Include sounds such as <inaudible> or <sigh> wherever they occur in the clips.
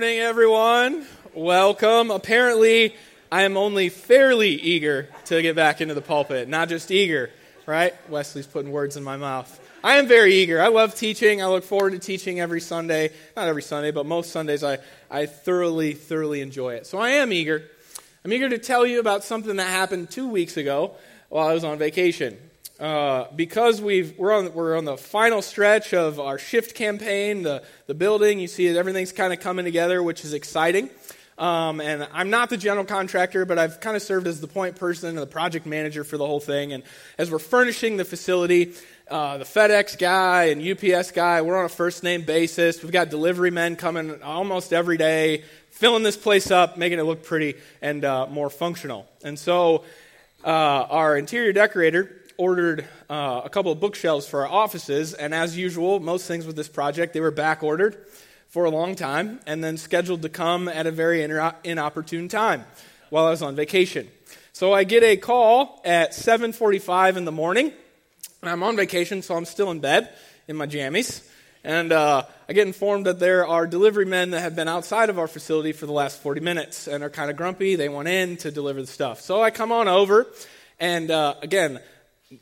morning, everyone. Welcome. Apparently, I am only fairly eager to get back into the pulpit, not just eager, right? Wesley's putting words in my mouth. I am very eager. I love teaching. I look forward to teaching every Sunday. Not every Sunday, but most Sundays I, I thoroughly, thoroughly enjoy it. So I am eager. I'm eager to tell you about something that happened two weeks ago while I was on vacation. Uh, because we've, we're, on, we're on the final stretch of our shift campaign, the, the building, you see it, everything's kind of coming together, which is exciting. Um, and I'm not the general contractor, but I've kind of served as the point person and the project manager for the whole thing. And as we're furnishing the facility, uh, the FedEx guy and UPS guy, we're on a first name basis. We've got delivery men coming almost every day, filling this place up, making it look pretty and uh, more functional. And so uh, our interior decorator ordered uh, a couple of bookshelves for our offices, and as usual, most things with this project, they were back ordered for a long time and then scheduled to come at a very inopportune time while I was on vacation. So I get a call at 7:45 in the morning, and I'm on vacation, so I'm still in bed in my jammies. And uh, I get informed that there are delivery men that have been outside of our facility for the last 40 minutes and are kind of grumpy. They want in to deliver the stuff. So I come on over, and uh, again,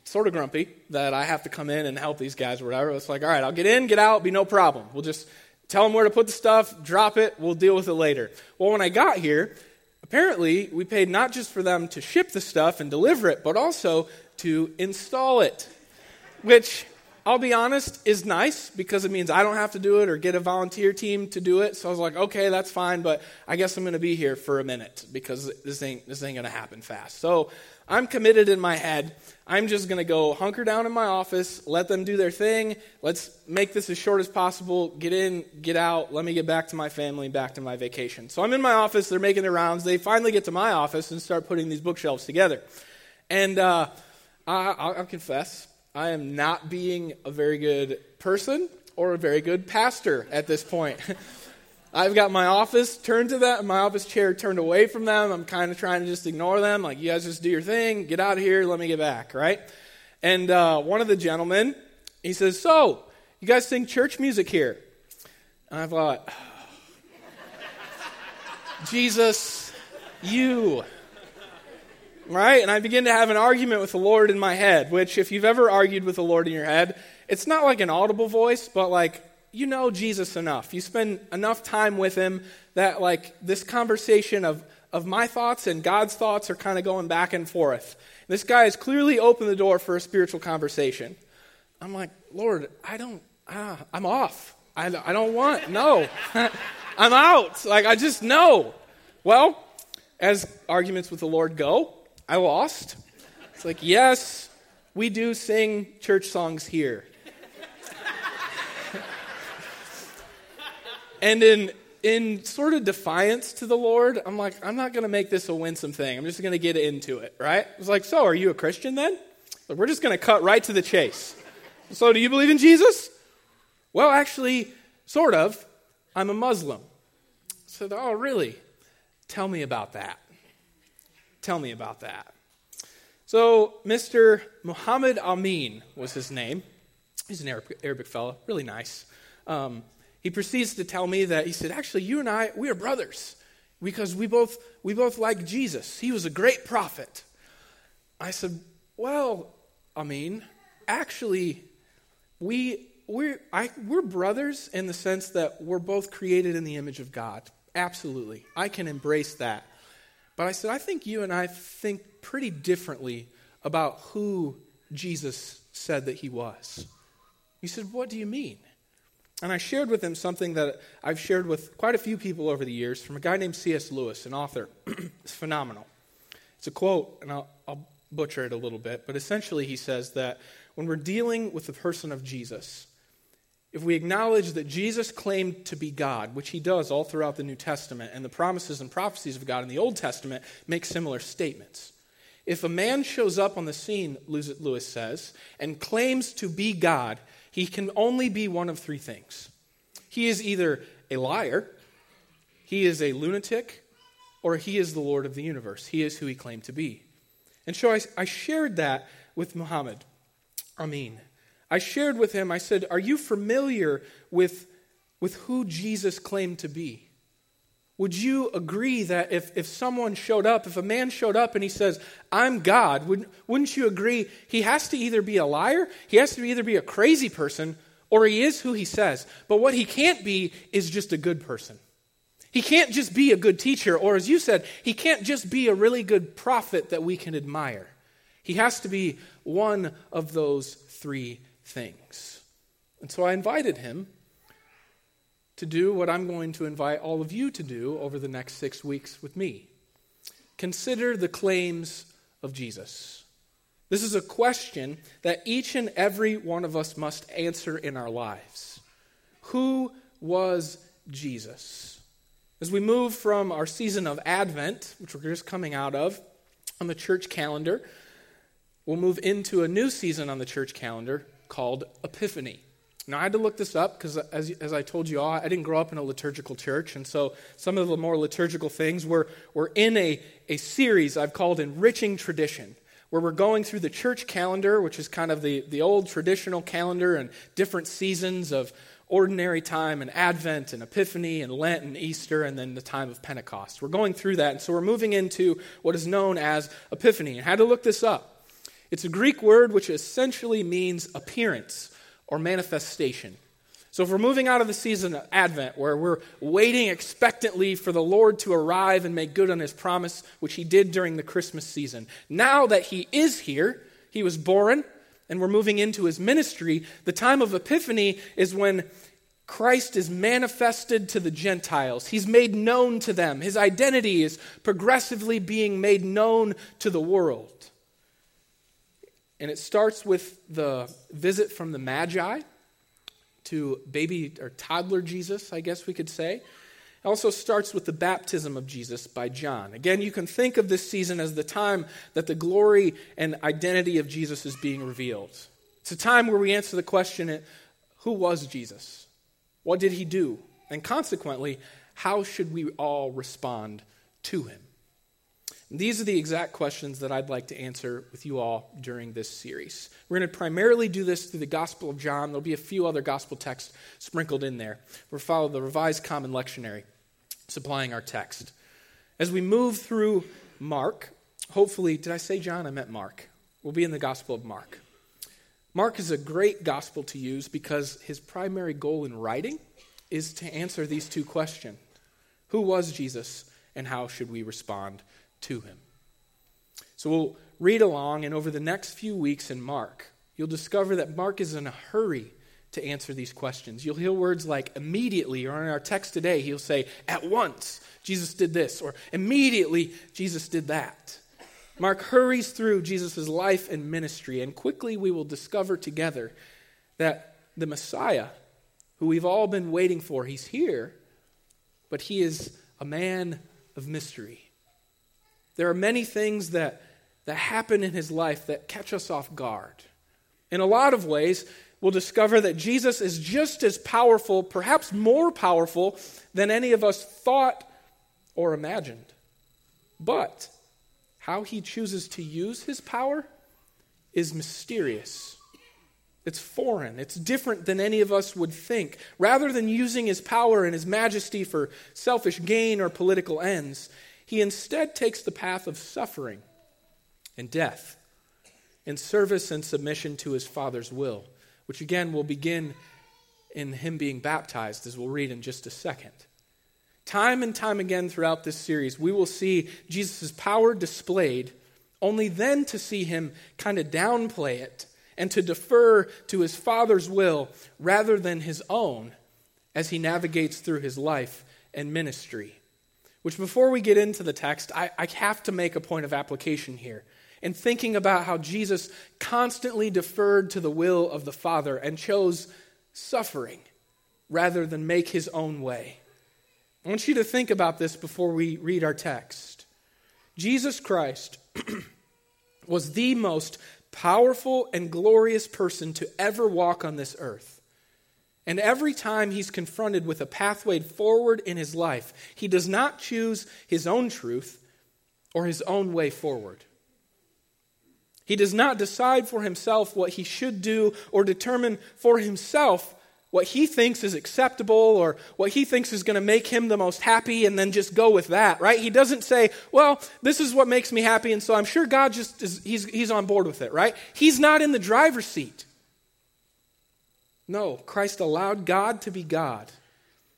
sort of grumpy that I have to come in and help these guys or whatever. It's like, all right, I'll get in, get out, be no problem. We'll just tell them where to put the stuff, drop it, we'll deal with it later. Well, when I got here, apparently we paid not just for them to ship the stuff and deliver it, but also to install it, which I'll be honest, is nice because it means I don't have to do it or get a volunteer team to do it. So I was like, okay, that's fine, but I guess I'm going to be here for a minute because this ain't this ain't going to happen fast. So I'm committed in my head. I'm just going to go hunker down in my office, let them do their thing. Let's make this as short as possible. Get in, get out. Let me get back to my family, back to my vacation. So I'm in my office. They're making their rounds. They finally get to my office and start putting these bookshelves together. And uh, I, will confess, I am not being a very good person or a very good pastor at this point. <laughs> I've got my office turned to them, my office chair turned away from them. I'm kind of trying to just ignore them. Like, you guys just do your thing, get out of here, let me get back, right? And uh, one of the gentlemen, he says, So, you guys sing church music here? And I thought, <sighs> Jesus, you. Right? And I begin to have an argument with the Lord in my head, which, if you've ever argued with the Lord in your head, it's not like an audible voice, but like you know Jesus enough. You spend enough time with him that, like, this conversation of, of my thoughts and God's thoughts are kind of going back and forth. This guy has clearly opened the door for a spiritual conversation. I'm like, Lord, I don't, ah, I'm off. I, I don't want, no. <laughs> I'm out. Like, I just know. Well, as arguments with the Lord go, I lost. It's like, yes, we do sing church songs here. <laughs> And in in sort of defiance to the Lord, I'm like, I'm not going to make this a winsome thing. I'm just going to get into it, right? It's like, so are you a Christian then? Like, we're just going to cut right to the chase. So, do you believe in Jesus? Well, actually, sort of. I'm a Muslim. So, oh, really? Tell me about that. Tell me about that. So, Mr. Muhammad Amin was his name. He's an Arabic, Arabic fellow, really nice. Um, he proceeds to tell me that he said, Actually, you and I, we are brothers because we both, we both like Jesus. He was a great prophet. I said, Well, mean, actually, we, we're, I, we're brothers in the sense that we're both created in the image of God. Absolutely. I can embrace that. But I said, I think you and I think pretty differently about who Jesus said that he was. He said, What do you mean? And I shared with him something that I've shared with quite a few people over the years from a guy named C.S. Lewis, an author. <clears throat> it's phenomenal. It's a quote, and I'll, I'll butcher it a little bit, but essentially he says that when we're dealing with the person of Jesus, if we acknowledge that Jesus claimed to be God, which he does all throughout the New Testament, and the promises and prophecies of God in the Old Testament make similar statements. If a man shows up on the scene, Lewis says, and claims to be God, he can only be one of three things. He is either a liar, he is a lunatic, or he is the Lord of the universe. He is who he claimed to be. And so I, I shared that with Muhammad Amin. I shared with him, I said, Are you familiar with, with who Jesus claimed to be? would you agree that if, if someone showed up, if a man showed up and he says, I'm God, would, wouldn't you agree he has to either be a liar, he has to either be a crazy person, or he is who he says. But what he can't be is just a good person. He can't just be a good teacher, or as you said, he can't just be a really good prophet that we can admire. He has to be one of those three things. And so I invited him to do what I'm going to invite all of you to do over the next six weeks with me. Consider the claims of Jesus. This is a question that each and every one of us must answer in our lives. Who was Jesus? As we move from our season of Advent, which we're just coming out of on the church calendar, we'll move into a new season on the church calendar called Epiphany. Now, I had to look this up because, uh, as, as I told you all, I didn't grow up in a liturgical church. And so some of the more liturgical things were, were in a, a series I've called Enriching Tradition, where we're going through the church calendar, which is kind of the, the old traditional calendar and different seasons of ordinary time and Advent and Epiphany and Lent and Easter and then the time of Pentecost. We're going through that. And so we're moving into what is known as Epiphany. And I had to look this up. It's a Greek word which essentially means appearance or manifestation. So, if we're moving out of the season of Advent, where we're waiting expectantly for the Lord to arrive and make good on his promise, which he did during the Christmas season, now that he is here, he was born, and we're moving into his ministry, the time of Epiphany is when Christ is manifested to the Gentiles. He's made known to them. His identity is progressively being made known to the world. And it starts with the visit from the Magi to baby or toddler Jesus, I guess we could say. It also starts with the baptism of Jesus by John. Again, you can think of this season as the time that the glory and identity of Jesus is being revealed. It's a time where we answer the question who was Jesus? What did he do? And consequently, how should we all respond to him? These are the exact questions that I'd like to answer with you all during this series. We're going to primarily do this through the Gospel of John. There'll be a few other gospel texts sprinkled in there. We'll follow the Revised Common Lectionary, supplying our text. As we move through Mark, hopefully, did I say John? I meant Mark. We'll be in the Gospel of Mark. Mark is a great gospel to use because his primary goal in writing is to answer these two questions Who was Jesus, and how should we respond to him. So we'll read along, and over the next few weeks in Mark, you'll discover that Mark is in a hurry to answer these questions. You'll hear words like immediately, or in our text today, he'll say, at once, Jesus did this, or immediately, Jesus did that. Mark hurries through Jesus' life and ministry, and quickly we will discover together that the Messiah, who we've all been waiting for, he's here, but he is a man of mystery. There are many things that, that happen in his life that catch us off guard. In a lot of ways, we'll discover that Jesus is just as powerful, perhaps more powerful, than any of us thought or imagined. But how he chooses to use his power is mysterious. It's foreign. It's different than any of us would think. Rather than using his power and his majesty for selfish gain or political ends, he instead takes the path of suffering and death in service and submission to his Father's will, which again will begin in him being baptized, as we'll read in just a second. Time and time again throughout this series, we will see Jesus' power displayed, only then to see him kind of downplay it and to defer to his Father's will rather than his own as he navigates through his life and ministry. Which, before we get into the text, I, I have to make a point of application here. In thinking about how Jesus constantly deferred to the will of the Father and chose suffering rather than make his own way. I want you to think about this before we read our text. Jesus Christ <clears throat> was the most powerful and glorious person to ever walk on this earth. And every time he's confronted with a pathway forward in his life, he does not choose his own truth or his own way forward. He does not decide for himself what he should do or determine for himself what he thinks is acceptable or what he thinks is going to make him the most happy and then just go with that, right? He doesn't say, well, this is what makes me happy and so I'm sure God just is, he's, he's on board with it, right? He's not in the driver's seat. No, Christ allowed God to be God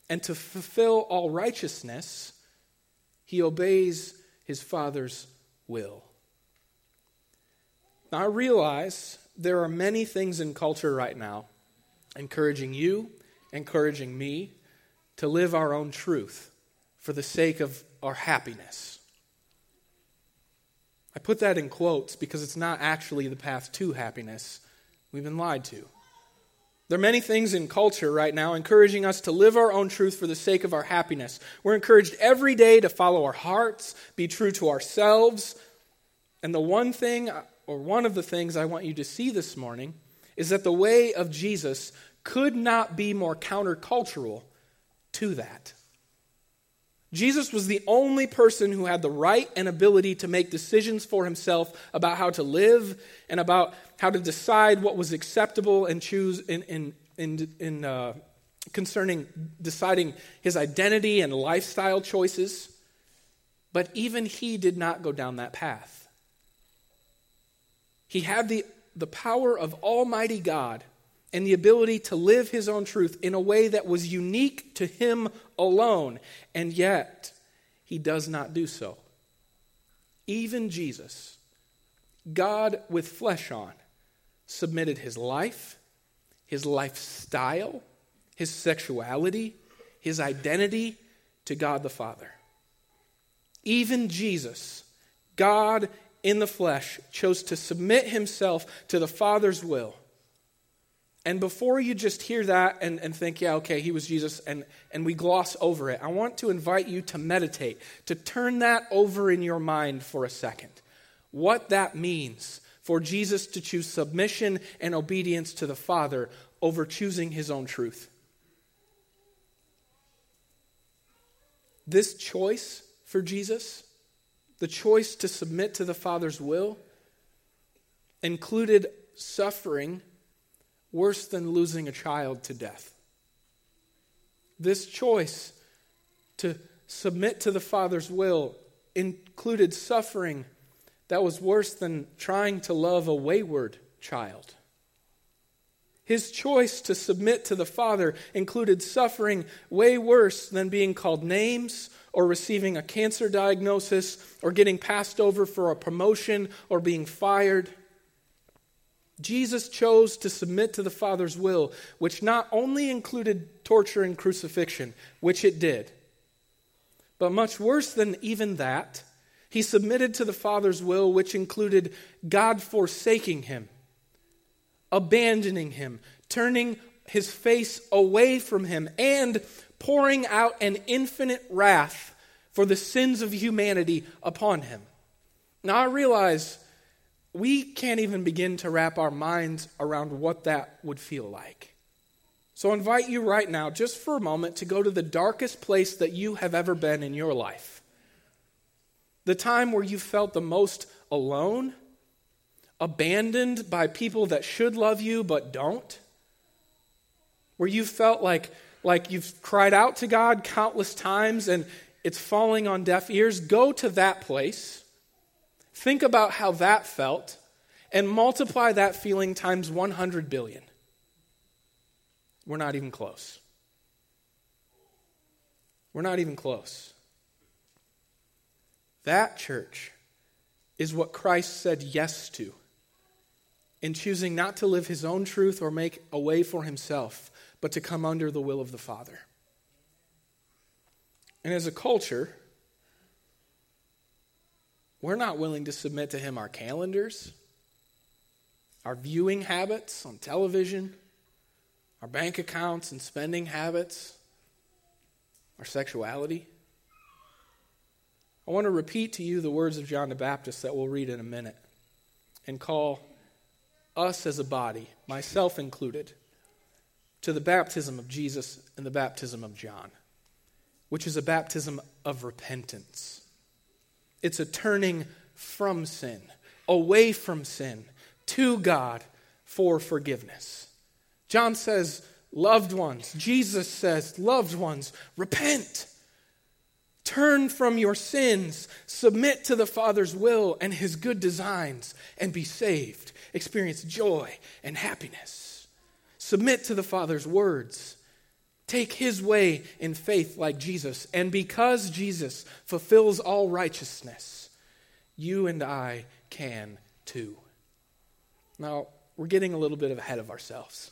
and to fulfill all righteousness, he obeys his Father's will. Now, I realize there are many things in culture right now encouraging you, encouraging me to live our own truth for the sake of our happiness. I put that in quotes because it's not actually the path to happiness. We've been lied to. There are many things in culture right now encouraging us to live our own truth for the sake of our happiness. We're encouraged every day to follow our hearts, be true to ourselves. And the one thing, or one of the things I want you to see this morning, is that the way of Jesus could not be more countercultural to that. Jesus was the only person who had the right and ability to make decisions for himself about how to live and about how to decide what was acceptable and choose in, in, in, in uh, concerning deciding his identity and lifestyle choices. But even he did not go down that path. He had the, the power of Almighty God and the ability to live his own truth in a way that was unique to him alone, and yet he does not do so. Even Jesus, God with flesh on, submitted his life, his lifestyle, his sexuality, his identity to God the Father. Even Jesus, God in the flesh, chose to submit himself to the Father's will and before you just hear that and, and think, yeah, okay, he was Jesus, and, and we gloss over it, I want to invite you to meditate, to turn that over in your mind for a second. What that means for Jesus to choose submission and obedience to the Father over choosing his own truth. This choice for Jesus, the choice to submit to the Father's will, included suffering worse than losing a child to death. This choice to submit to the Father's will included suffering that was worse than trying to love a wayward child. His choice to submit to the Father included suffering way worse than being called names or receiving a cancer diagnosis or getting passed over for a promotion or being fired. Jesus chose to submit to the Father's will, which not only included torture and crucifixion, which it did, but much worse than even that, he submitted to the Father's will, which included God forsaking him, abandoning him, turning his face away from him, and pouring out an infinite wrath for the sins of humanity upon him. Now, I realize we can't even begin to wrap our minds around what that would feel like. So I invite you right now, just for a moment, to go to the darkest place that you have ever been in your life. The time where you felt the most alone, abandoned by people that should love you but don't. Where you felt like, like you've cried out to God countless times and it's falling on deaf ears. Go to that place Think about how that felt and multiply that feeling times 100 billion. We're not even close. We're not even close. That church is what Christ said yes to in choosing not to live his own truth or make a way for himself, but to come under the will of the Father. And as a culture, we're not willing to submit to him our calendars, our viewing habits on television, our bank accounts and spending habits, our sexuality. I want to repeat to you the words of John the Baptist that we'll read in a minute and call us as a body, myself included, to the baptism of Jesus and the baptism of John, which is a baptism of repentance. It's a turning from sin, away from sin, to God for forgiveness. John says loved ones, Jesus says, loved ones, repent. Turn from your sins, submit to the Father's will and his good designs, and be saved. Experience joy and happiness. Submit to the Father's words. Take his way in faith like Jesus. And because Jesus fulfills all righteousness, you and I can too. Now, we're getting a little bit ahead of ourselves.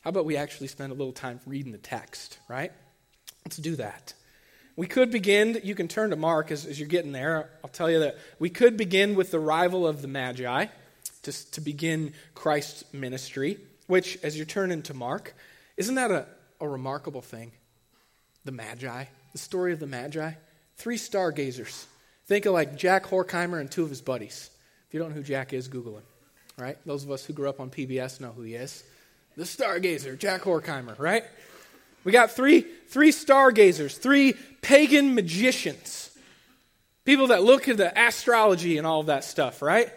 How about we actually spend a little time reading the text, right? Let's do that. We could begin, you can turn to Mark as, as you're getting there. I'll tell you that we could begin with the arrival of the Magi to, to begin Christ's ministry, which, as you're turning to Mark, isn't that a, a remarkable thing? The Magi, the story of the Magi. Three stargazers. Think of like Jack Horkheimer and two of his buddies. If you don't know who Jack is, Google him. Right? Those of us who grew up on PBS know who he is. The stargazer, Jack Horkheimer, right? We got three, three stargazers, three pagan magicians, people that look at the astrology and all of that stuff, right?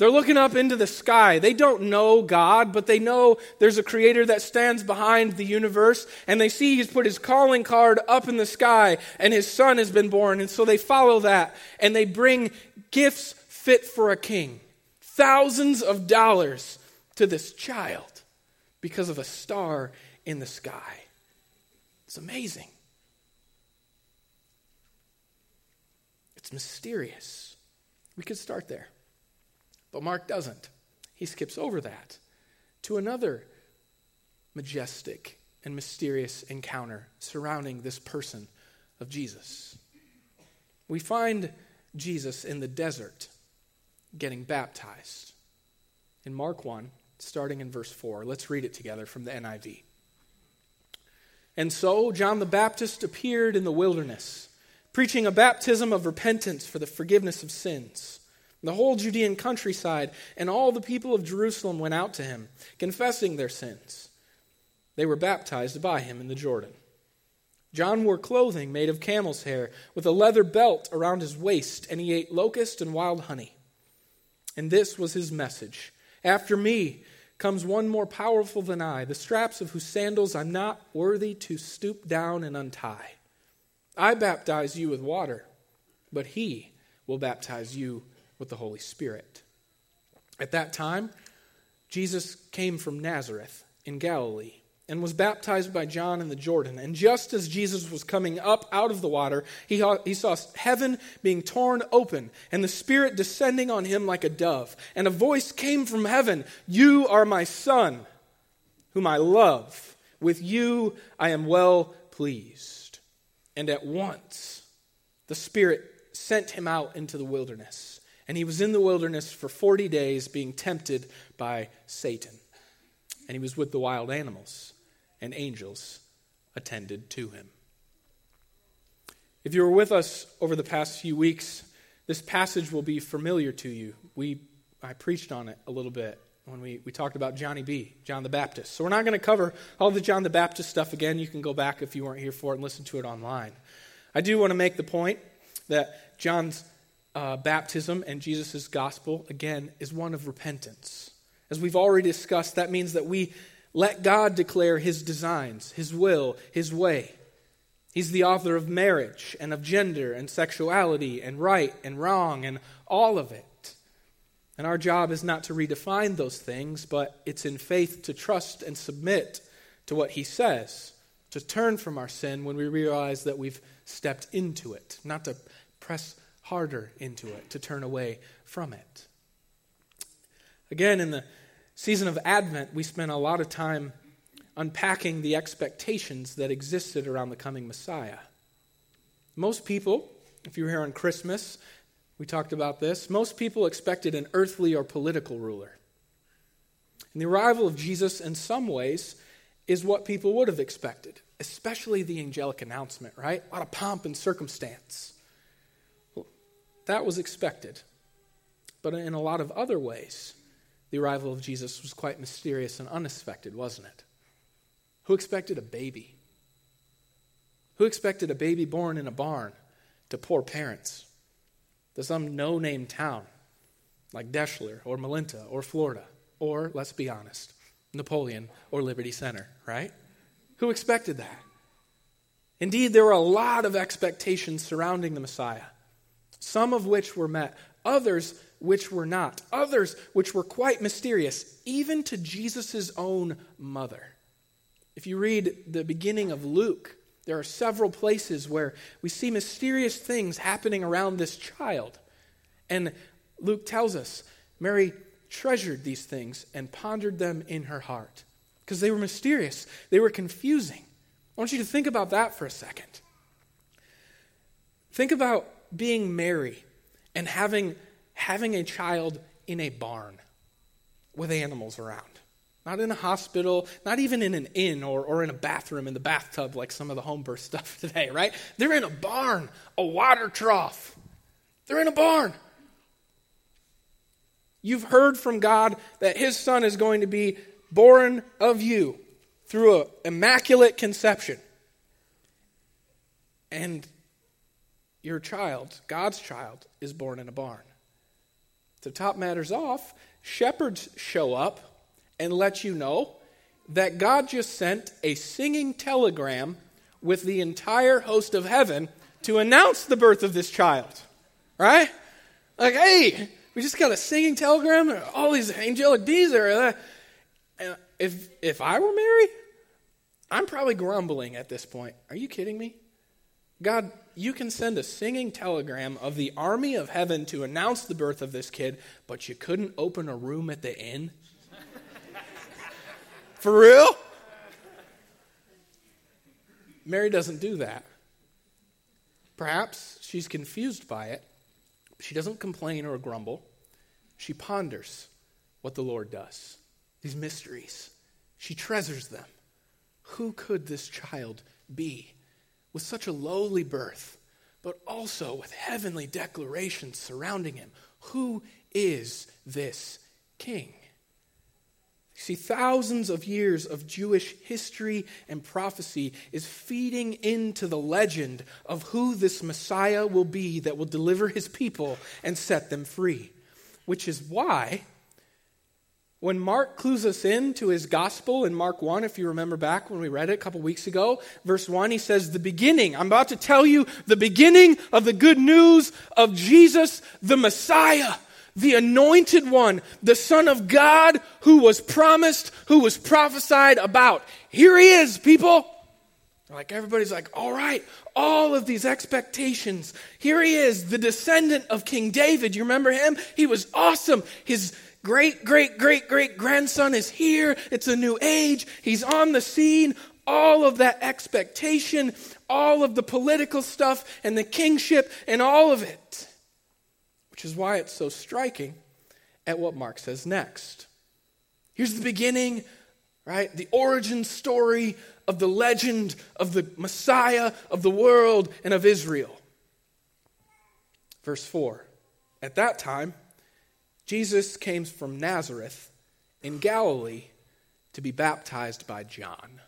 They're looking up into the sky. They don't know God, but they know there's a creator that stands behind the universe, and they see he's put his calling card up in the sky, and his son has been born, and so they follow that, and they bring gifts fit for a king. Thousands of dollars to this child because of a star in the sky. It's amazing. It's mysterious. We could start there. But Mark doesn't. He skips over that to another majestic and mysterious encounter surrounding this person of Jesus. We find Jesus in the desert getting baptized. In Mark 1, starting in verse 4, let's read it together from the NIV. And so John the Baptist appeared in the wilderness, preaching a baptism of repentance for the forgiveness of sins. The whole Judean countryside and all the people of Jerusalem went out to him, confessing their sins. They were baptized by him in the Jordan. John wore clothing made of camel's hair, with a leather belt around his waist, and he ate locust and wild honey. And this was his message After me, comes one more powerful than I, the straps of whose sandals I'm not worthy to stoop down and untie. I baptize you with water, but he will baptize you with the Holy Spirit. At that time, Jesus came from Nazareth in Galilee and was baptized by John in the Jordan. And just as Jesus was coming up out of the water, he, he saw heaven being torn open and the Spirit descending on him like a dove. And a voice came from heaven You are my Son, whom I love. With you I am well pleased. And at once the Spirit sent him out into the wilderness. And he was in the wilderness for 40 days being tempted by Satan. And he was with the wild animals and angels attended to him. If you were with us over the past few weeks, this passage will be familiar to you. We, I preached on it a little bit when we, we talked about Johnny B., John the Baptist. So we're not going to cover all the John the Baptist stuff again. You can go back if you weren't here for it and listen to it online. I do want to make the point that John's uh, baptism and Jesus' gospel, again, is one of repentance. As we've already discussed, that means that we let God declare his designs, his will, his way. He's the author of marriage and of gender and sexuality and right and wrong and all of it. And our job is not to redefine those things, but it's in faith to trust and submit to what he says, to turn from our sin when we realize that we've stepped into it, not to press harder into it, to turn away from it. Again, in the season of Advent, we spent a lot of time unpacking the expectations that existed around the coming Messiah. Most people, if you were here on Christmas, we talked about this, most people expected an earthly or political ruler. And the arrival of Jesus, in some ways, is what people would have expected, especially the angelic announcement, right? A lot of pomp and circumstance. That was expected. But in a lot of other ways, the arrival of Jesus was quite mysterious and unexpected, wasn't it? Who expected a baby? Who expected a baby born in a barn to poor parents? To some no name town like Deshler or Malinta or Florida or, let's be honest, Napoleon or Liberty Center, right? Who expected that? Indeed, there were a lot of expectations surrounding the Messiah, some of which were met, others which were not, others which were quite mysterious, even to Jesus' own mother. If you read the beginning of Luke, there are several places where we see mysterious things happening around this child. And Luke tells us Mary treasured these things and pondered them in her heart because they were mysterious, they were confusing. I want you to think about that for a second. Think about being Mary and having, having a child in a barn with animals around. Not in a hospital, not even in an inn or, or in a bathroom in the bathtub like some of the home birth <laughs> stuff today, right? They're in a barn, a water trough. They're in a barn. You've heard from God that his son is going to be born of you through an immaculate conception. And your child, God's child, is born in a barn. To top matters off, shepherds show up and let you know that God just sent a singing telegram with the entire host of heaven to announce the birth of this child. Right? Like, hey, we just got a singing telegram, all these angelic beings are uh, there. If, if I were Mary, I'm probably grumbling at this point. Are you kidding me? God, you can send a singing telegram of the army of heaven to announce the birth of this kid, but you couldn't open a room at the inn? <laughs> For real? Mary doesn't do that. Perhaps she's confused by it. She doesn't complain or grumble. She ponders what the Lord does, these mysteries. She treasures them. Who could this child be with such a lowly birth, but also with heavenly declarations surrounding him? Who is this king? See, thousands of years of Jewish history and prophecy is feeding into the legend of who this Messiah will be that will deliver his people and set them free. Which is why, when Mark clues us in to his gospel in Mark 1, if you remember back when we read it a couple weeks ago, verse 1, he says, The beginning. I'm about to tell you the beginning of the good news of Jesus, the Messiah the anointed one, the Son of God who was promised, who was prophesied about. Here he is, people. Like everybody's like, all right, all of these expectations. Here he is, the descendant of King David. You remember him? He was awesome. His great, great, great, great grandson is here. It's a new age. He's on the scene. All of that expectation, all of the political stuff and the kingship and all of it which is why it's so striking at what Mark says next. Here's the beginning, right? The origin story of the legend of the Messiah of the world and of Israel. Verse 4 At that time, Jesus came from Nazareth in Galilee to be baptized by John.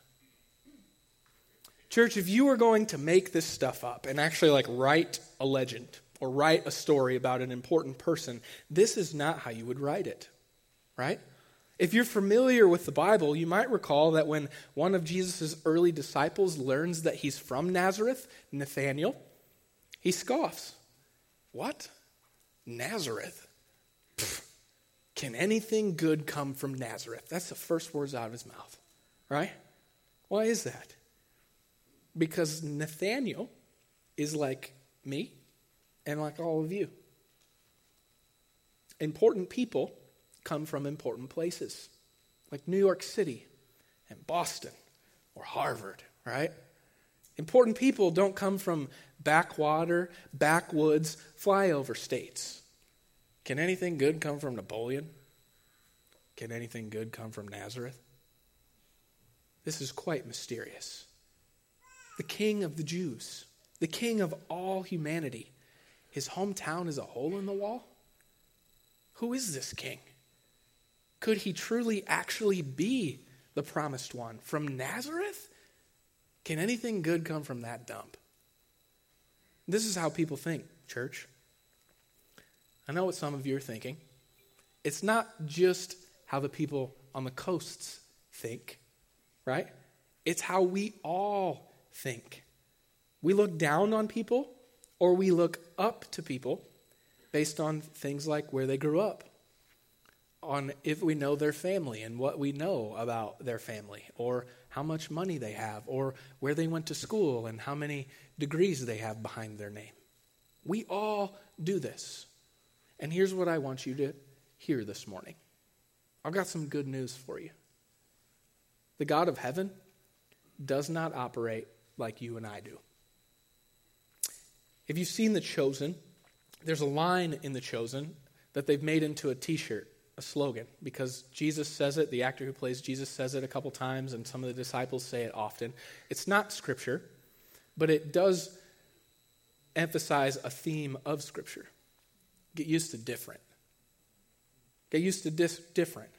Church, if you were going to make this stuff up and actually like write a legend, or write a story about an important person, this is not how you would write it, right? If you're familiar with the Bible, you might recall that when one of Jesus' early disciples learns that he's from Nazareth, Nathanael, he scoffs. What? Nazareth? Can anything good come from Nazareth? That's the first words out of his mouth, right? Why is that? Because Nathanael is like me and like all of you. Important people come from important places, like New York City and Boston or Harvard, right? Important people don't come from backwater, backwoods, flyover states. Can anything good come from Napoleon? Can anything good come from Nazareth? This is quite mysterious. The king of the Jews, the king of all humanity, his hometown is a hole in the wall? Who is this king? Could he truly actually be the promised one from Nazareth? Can anything good come from that dump? This is how people think, church. I know what some of you are thinking. It's not just how the people on the coasts think, right? It's how we all think. We look down on people or we look up to people based on things like where they grew up, on if we know their family and what we know about their family, or how much money they have, or where they went to school and how many degrees they have behind their name. We all do this. And here's what I want you to hear this morning I've got some good news for you. The God of heaven does not operate like you and I do. If you've seen The Chosen, there's a line in The Chosen that they've made into a t shirt, a slogan, because Jesus says it, the actor who plays Jesus says it a couple times, and some of the disciples say it often. It's not scripture, but it does emphasize a theme of scripture. Get used to different. Get used to dis- different.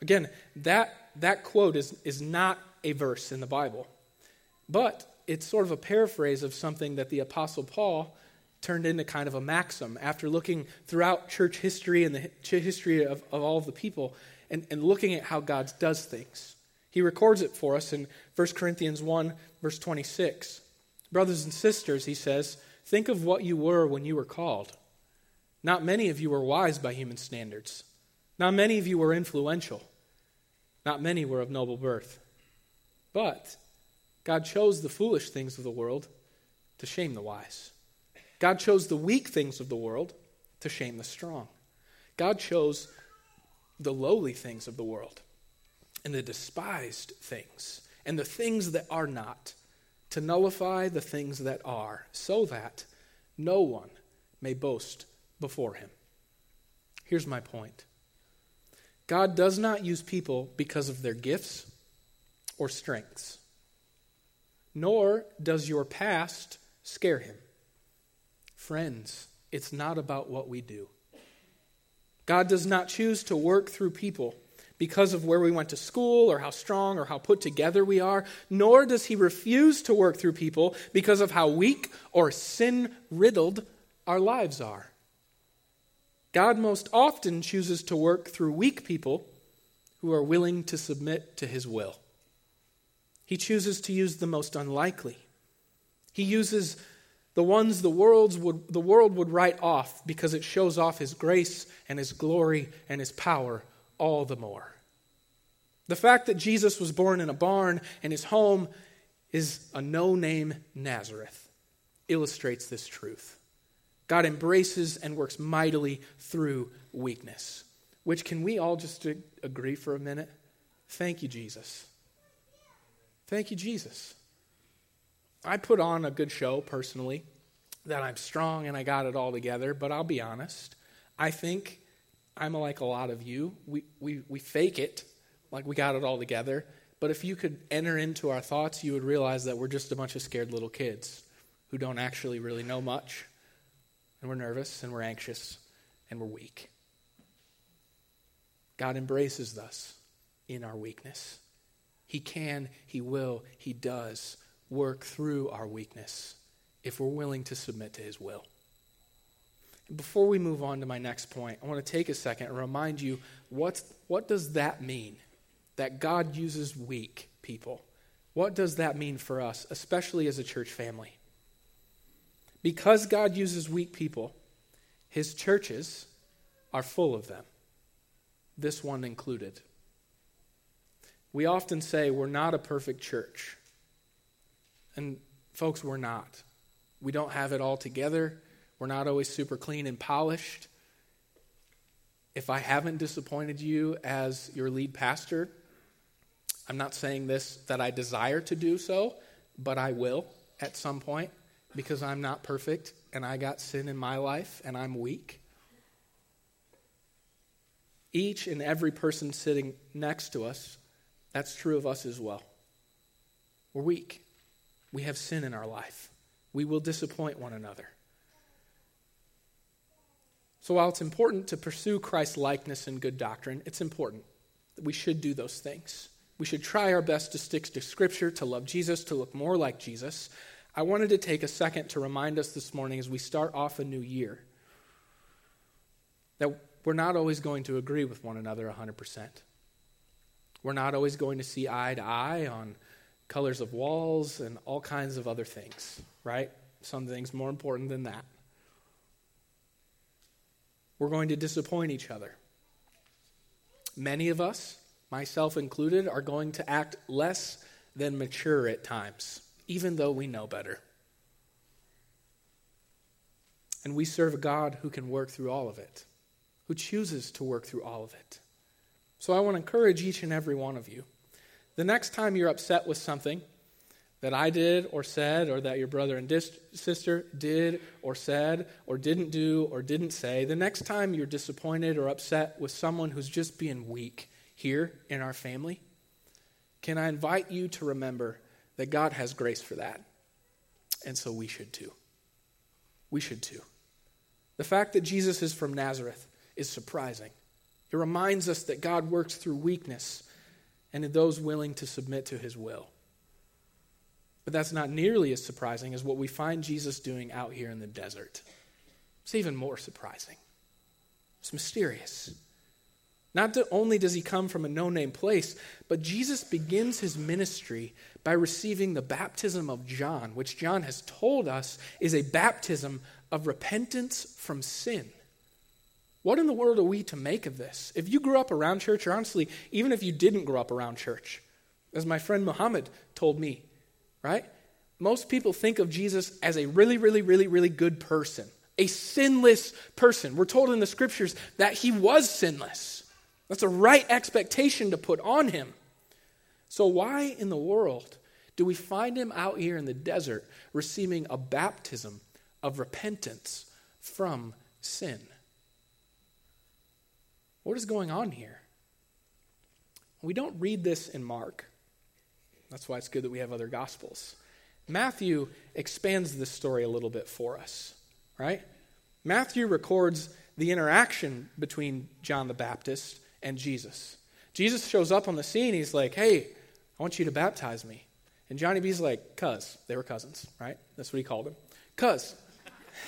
Again, that, that quote is, is not a verse in the Bible, but it's sort of a paraphrase of something that the Apostle Paul turned into kind of a maxim after looking throughout church history and the history of, of all of the people and, and looking at how God does things. He records it for us in 1 Corinthians 1, verse 26. Brothers and sisters, he says, think of what you were when you were called. Not many of you were wise by human standards. Not many of you were influential. Not many were of noble birth. But God chose the foolish things of the world to shame the wise. God chose the weak things of the world to shame the strong. God chose the lowly things of the world and the despised things and the things that are not to nullify the things that are, so that no one may boast before him. Here's my point God does not use people because of their gifts or strengths, nor does your past scare him. Friends, it's not about what we do. God does not choose to work through people because of where we went to school or how strong or how put together we are, nor does he refuse to work through people because of how weak or sin riddled our lives are. God most often chooses to work through weak people who are willing to submit to his will. He chooses to use the most unlikely. He uses the ones the, world's would, the world would write off because it shows off his grace and his glory and his power all the more. The fact that Jesus was born in a barn and his home is a no name Nazareth illustrates this truth. God embraces and works mightily through weakness. Which can we all just agree for a minute? Thank you, Jesus. Thank you, Jesus. I put on a good show personally, that I'm strong and I got it all together, but I'll be honest. I think I'm like a lot of you. We, we, we fake it like we got it all together. But if you could enter into our thoughts, you would realize that we're just a bunch of scared little kids who don't actually really know much and we're nervous and we're anxious and we're weak. God embraces us in our weakness. He can, He will, He does work through our weakness if we're willing to submit to His will. Before we move on to my next point, I want to take a second and remind you what, what does that mean? That God uses weak people. What does that mean for us, especially as a church family? Because God uses weak people, his churches are full of them, this one included. We often say we're not a perfect church. And, folks, we're not. We don't have it all together. We're not always super clean and polished. If I haven't disappointed you as your lead pastor, I'm not saying this that I desire to do so, but I will at some point because I'm not perfect and I got sin in my life and I'm weak. Each and every person sitting next to us, that's true of us as well. We're weak. We have sin in our life. We will disappoint one another. So while it's important to pursue Christ's likeness and good doctrine, it's important that we should do those things. We should try our best to stick to Scripture, to love Jesus, to look more like Jesus. I wanted to take a second to remind us this morning as we start off a new year that we're not always going to agree with one another 100%. We're not always going to see eye to eye on colors of walls and all kinds of other things, right? Some things more important than that. We're going to disappoint each other. Many of us, myself included, are going to act less than mature at times, even though we know better. And we serve a God who can work through all of it, who chooses to work through all of it. So I want to encourage each and every one of you. The next time you're upset with something that I did or said, or that your brother and dis- sister did or said, or didn't do or didn't say, the next time you're disappointed or upset with someone who's just being weak here in our family, can I invite you to remember that God has grace for that? And so we should too. We should too. The fact that Jesus is from Nazareth is surprising. It reminds us that God works through weakness and in those willing to submit to his will. But that's not nearly as surprising as what we find Jesus doing out here in the desert. It's even more surprising. It's mysterious. Not only does he come from a no name place, but Jesus begins his ministry by receiving the baptism of John, which John has told us is a baptism of repentance from sin. What in the world are we to make of this? If you grew up around church, or honestly, even if you didn't grow up around church, as my friend Muhammad told me, right? Most people think of Jesus as a really, really, really, really good person, a sinless person. We're told in the scriptures that he was sinless. That's a right expectation to put on him. So, why in the world do we find him out here in the desert receiving a baptism of repentance from sin? What is going on here? We don't read this in Mark. That's why it's good that we have other gospels. Matthew expands this story a little bit for us, right? Matthew records the interaction between John the Baptist and Jesus. Jesus shows up on the scene. He's like, hey, I want you to baptize me. And Johnny B's like, cuz. They were cousins, right? That's what he called him. Cuz.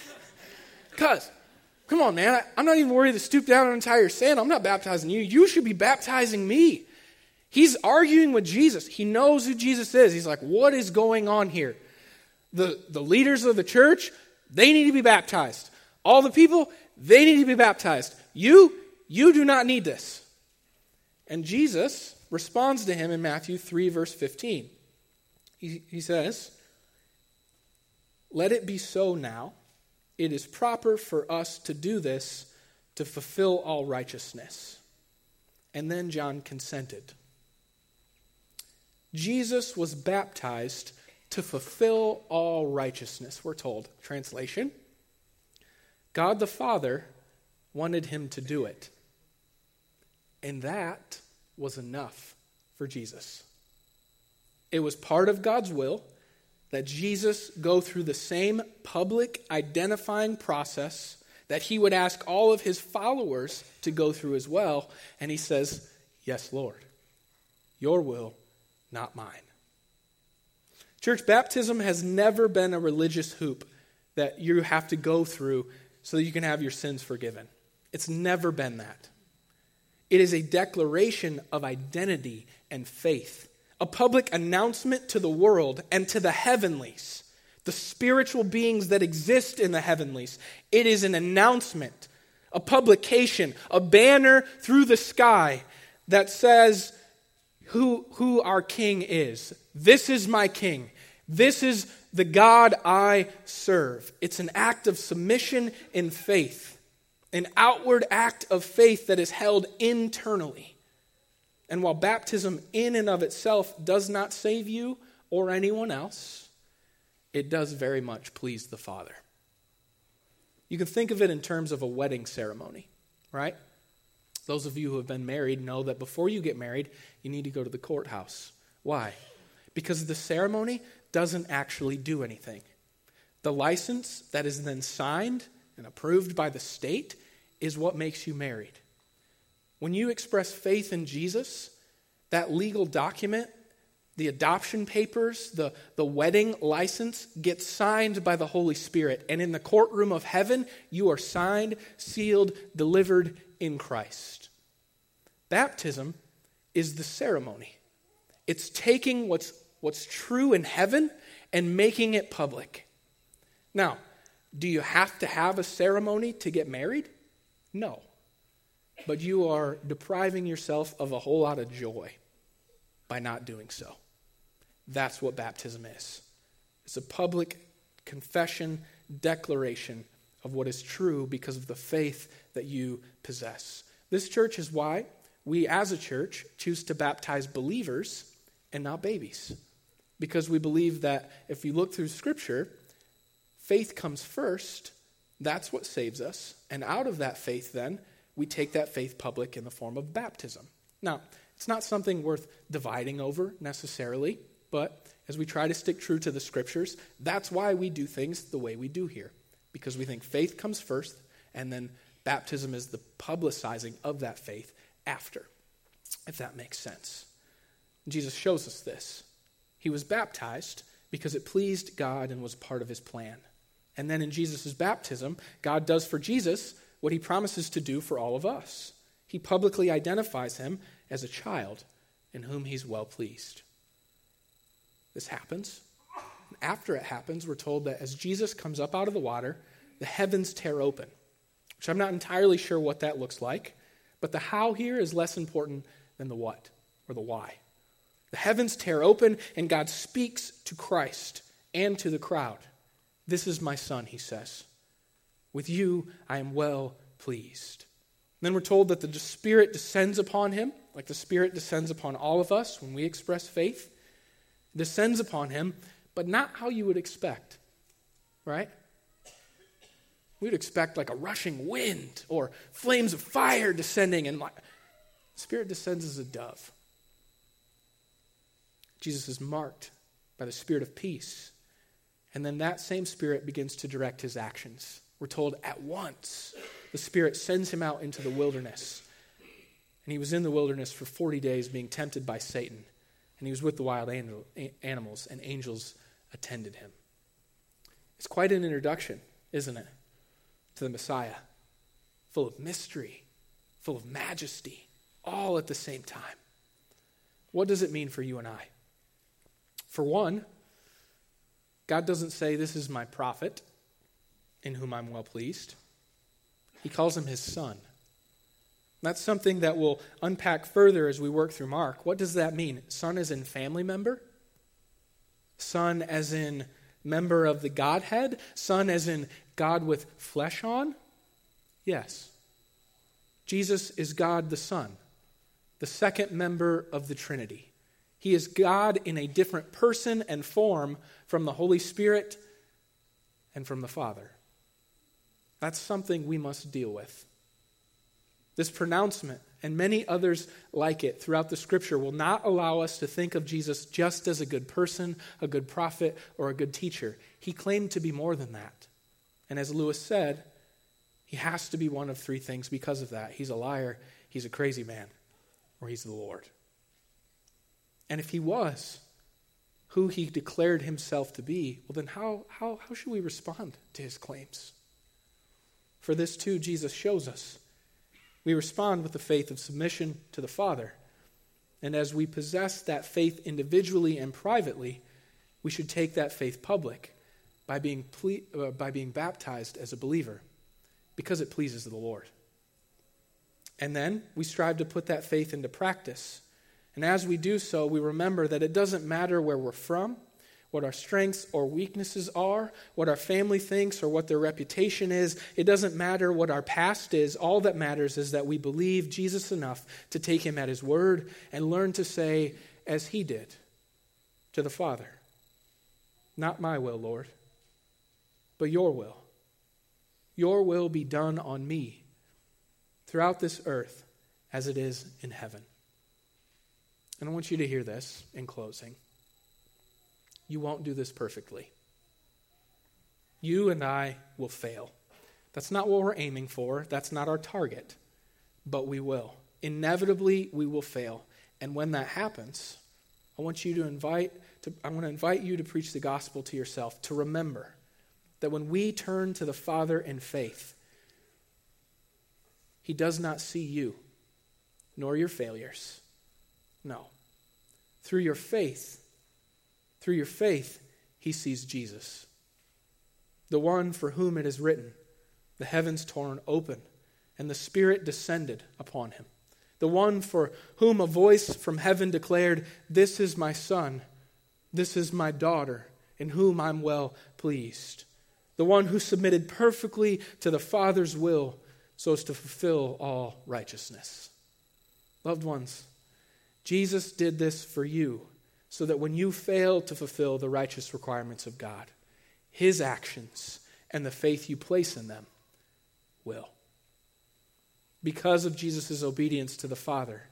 <laughs> cuz. Come on, man. I, am not even worried to stoop down and untie your sandal. I'm not baptizing you. You should be baptizing me. He's arguing with Jesus. He knows who Jesus is. He's like, what is going on here? The, the leaders of the church, they need to be baptized. All the people, they need to be baptized. You, you do not need this. And Jesus responds to him in Matthew 3, verse 15. He, he says, Let it be so now. It is proper for us to do this to fulfill all righteousness. And then John consented. Jesus was baptized to fulfill all righteousness, we're told. Translation God the Father wanted him to do it. And that was enough for Jesus. It was part of God's will that Jesus go through the same public identifying process that he would ask all of his followers to go through as well. And he says, Yes, Lord, your will not mine. Church baptism has never been a religious hoop that you have to go through so that you can have your sins forgiven. It's never been that. It is a declaration of identity and faith, a public announcement to the world and to the heavenlies, the spiritual beings that exist in the heavenlies. It is an announcement, a publication, a banner through the sky that says, who, who our king is. This is my king. This is the God I serve. It's an act of submission in faith, an outward act of faith that is held internally. And while baptism, in and of itself, does not save you or anyone else, it does very much please the Father. You can think of it in terms of a wedding ceremony, right? Those of you who have been married know that before you get married, you need to go to the courthouse. Why? Because the ceremony doesn't actually do anything. The license that is then signed and approved by the state is what makes you married. When you express faith in Jesus, that legal document, the adoption papers, the, the wedding license gets signed by the Holy Spirit. And in the courtroom of heaven, you are signed, sealed, delivered in Christ. Baptism is the ceremony. It's taking what's, what's true in heaven and making it public. Now, do you have to have a ceremony to get married? No. But you are depriving yourself of a whole lot of joy by not doing so. That's what baptism is it's a public confession, declaration of what is true because of the faith that you possess. This church is why we, as a church, choose to baptize believers and not babies. Because we believe that if you look through Scripture, faith comes first. That's what saves us. And out of that faith, then, we take that faith public in the form of baptism. Now, it's not something worth dividing over necessarily, but as we try to stick true to the Scriptures, that's why we do things the way we do here. Because we think faith comes first, and then baptism is the publicizing of that faith after, if that makes sense. Jesus shows us this. He was baptized because it pleased God and was part of his plan. And then in Jesus' baptism, God does for Jesus what he promises to do for all of us. He publicly identifies him as a child in whom he's well pleased. This happens. After it happens, we're told that as Jesus comes up out of the water, the heavens tear open, which I'm not entirely sure what that looks like, but the how here is less important than the what or the why. The heavens tear open, and God speaks to Christ and to the crowd. This is my son, he says. With you I am well pleased. And then we're told that the Spirit descends upon him, like the Spirit descends upon all of us when we express faith. descends upon him, but not how you would expect, right? We'd expect like a rushing wind or flames of fire descending, and like, Spirit descends as a dove. Jesus is marked by the Spirit of peace. And then that same Spirit begins to direct his actions. We're told at once the Spirit sends him out into the wilderness. And he was in the wilderness for 40 days being tempted by Satan. And he was with the wild animals, and angels attended him. It's quite an introduction, isn't it, to the Messiah? Full of mystery, full of majesty, all at the same time. What does it mean for you and I? For one, God doesn't say, This is my prophet in whom I'm well pleased. He calls him his son. That's something that we'll unpack further as we work through Mark. What does that mean? Son as in family member? Son as in member of the Godhead? Son as in God with flesh on? Yes. Jesus is God the Son, the second member of the Trinity. He is God in a different person and form from the Holy Spirit and from the Father. That's something we must deal with. This pronouncement and many others like it throughout the scripture will not allow us to think of Jesus just as a good person, a good prophet, or a good teacher. He claimed to be more than that. And as Lewis said, he has to be one of three things because of that. He's a liar, he's a crazy man, or he's the Lord. And if he was who he declared himself to be, well, then how, how, how should we respond to his claims? For this too, Jesus shows us. We respond with the faith of submission to the Father. And as we possess that faith individually and privately, we should take that faith public by being, ple- uh, by being baptized as a believer because it pleases the Lord. And then we strive to put that faith into practice and as we do so, we remember that it doesn't matter where we're from, what our strengths or weaknesses are, what our family thinks or what their reputation is. It doesn't matter what our past is. All that matters is that we believe Jesus enough to take him at his word and learn to say, as he did to the Father, Not my will, Lord, but your will. Your will be done on me throughout this earth as it is in heaven. And I want you to hear this in closing. You won't do this perfectly. You and I will fail. That's not what we're aiming for, that's not our target, but we will. Inevitably, we will fail. And when that happens, I want you to invite to, I want to invite you to preach the gospel to yourself, to remember that when we turn to the Father in faith, He does not see you nor your failures No. Through your faith, through your faith, he sees Jesus. The one for whom it is written, the heavens torn open, and the Spirit descended upon him. The one for whom a voice from heaven declared, This is my Son, this is my daughter, in whom I'm well pleased. The one who submitted perfectly to the Father's will so as to fulfill all righteousness. Loved ones, Jesus did this for you so that when you fail to fulfill the righteous requirements of God, his actions and the faith you place in them will. Because of Jesus' obedience to the Father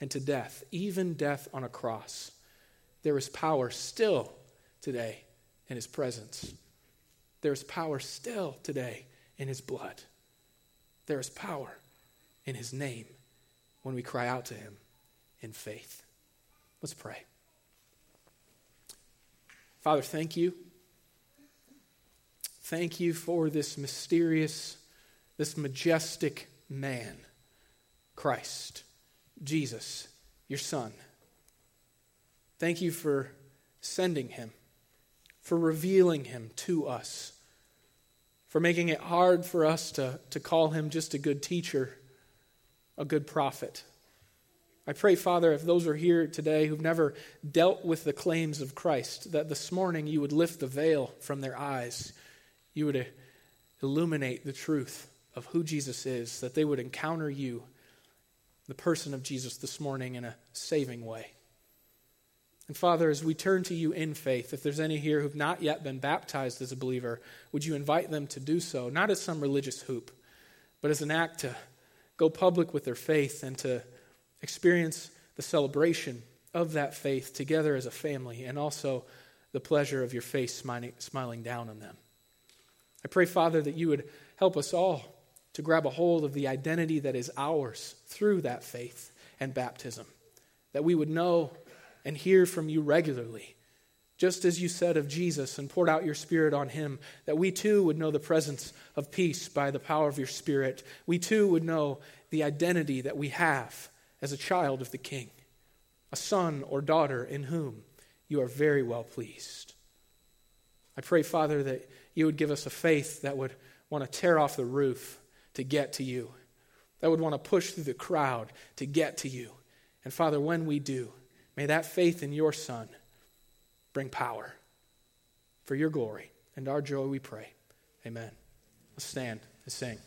and to death, even death on a cross, there is power still today in his presence. There is power still today in his blood. There is power in his name when we cry out to him in faith. Let's pray. Father, thank you. Thank you for this mysterious, this majestic man, Christ, Jesus, your Son. Thank you for sending him, for revealing him to us for making it hard for us to, to call him just a good teacher, a good prophet. I pray, Father, if those are here today who've never dealt with the claims of Christ, that this morning you would lift the veil from their eyes. You would uh, illuminate the truth of who Jesus is, that they would encounter you, the person of Jesus, this morning in a saving way. And Father, as we turn to you in faith, if there's any here who've not yet been baptized as a believer, would you invite them to do so, not as some religious hoop, but as an act to go public with their faith and to experience the celebration of that faith together as a family and also the pleasure of your face smiling, smiling down on them. I pray, Father, that you would help us all to grab a hold of the identity that is ours through that faith and baptism, that we would know and hear from you regularly, just as you said of Jesus and poured out your Spirit on him, that we too would know the presence of peace by the power of your Spirit. We too would know the identity that we have as a child of the King, a son or daughter in whom you are very well pleased. I pray, Father, that you would give us a faith that would want to tear off the roof to get to you, that would want to push through the crowd to get to you. And Father, when we do, May that faith in your Son bring power for your glory and our joy, we pray. Amen. Let's stand and sing.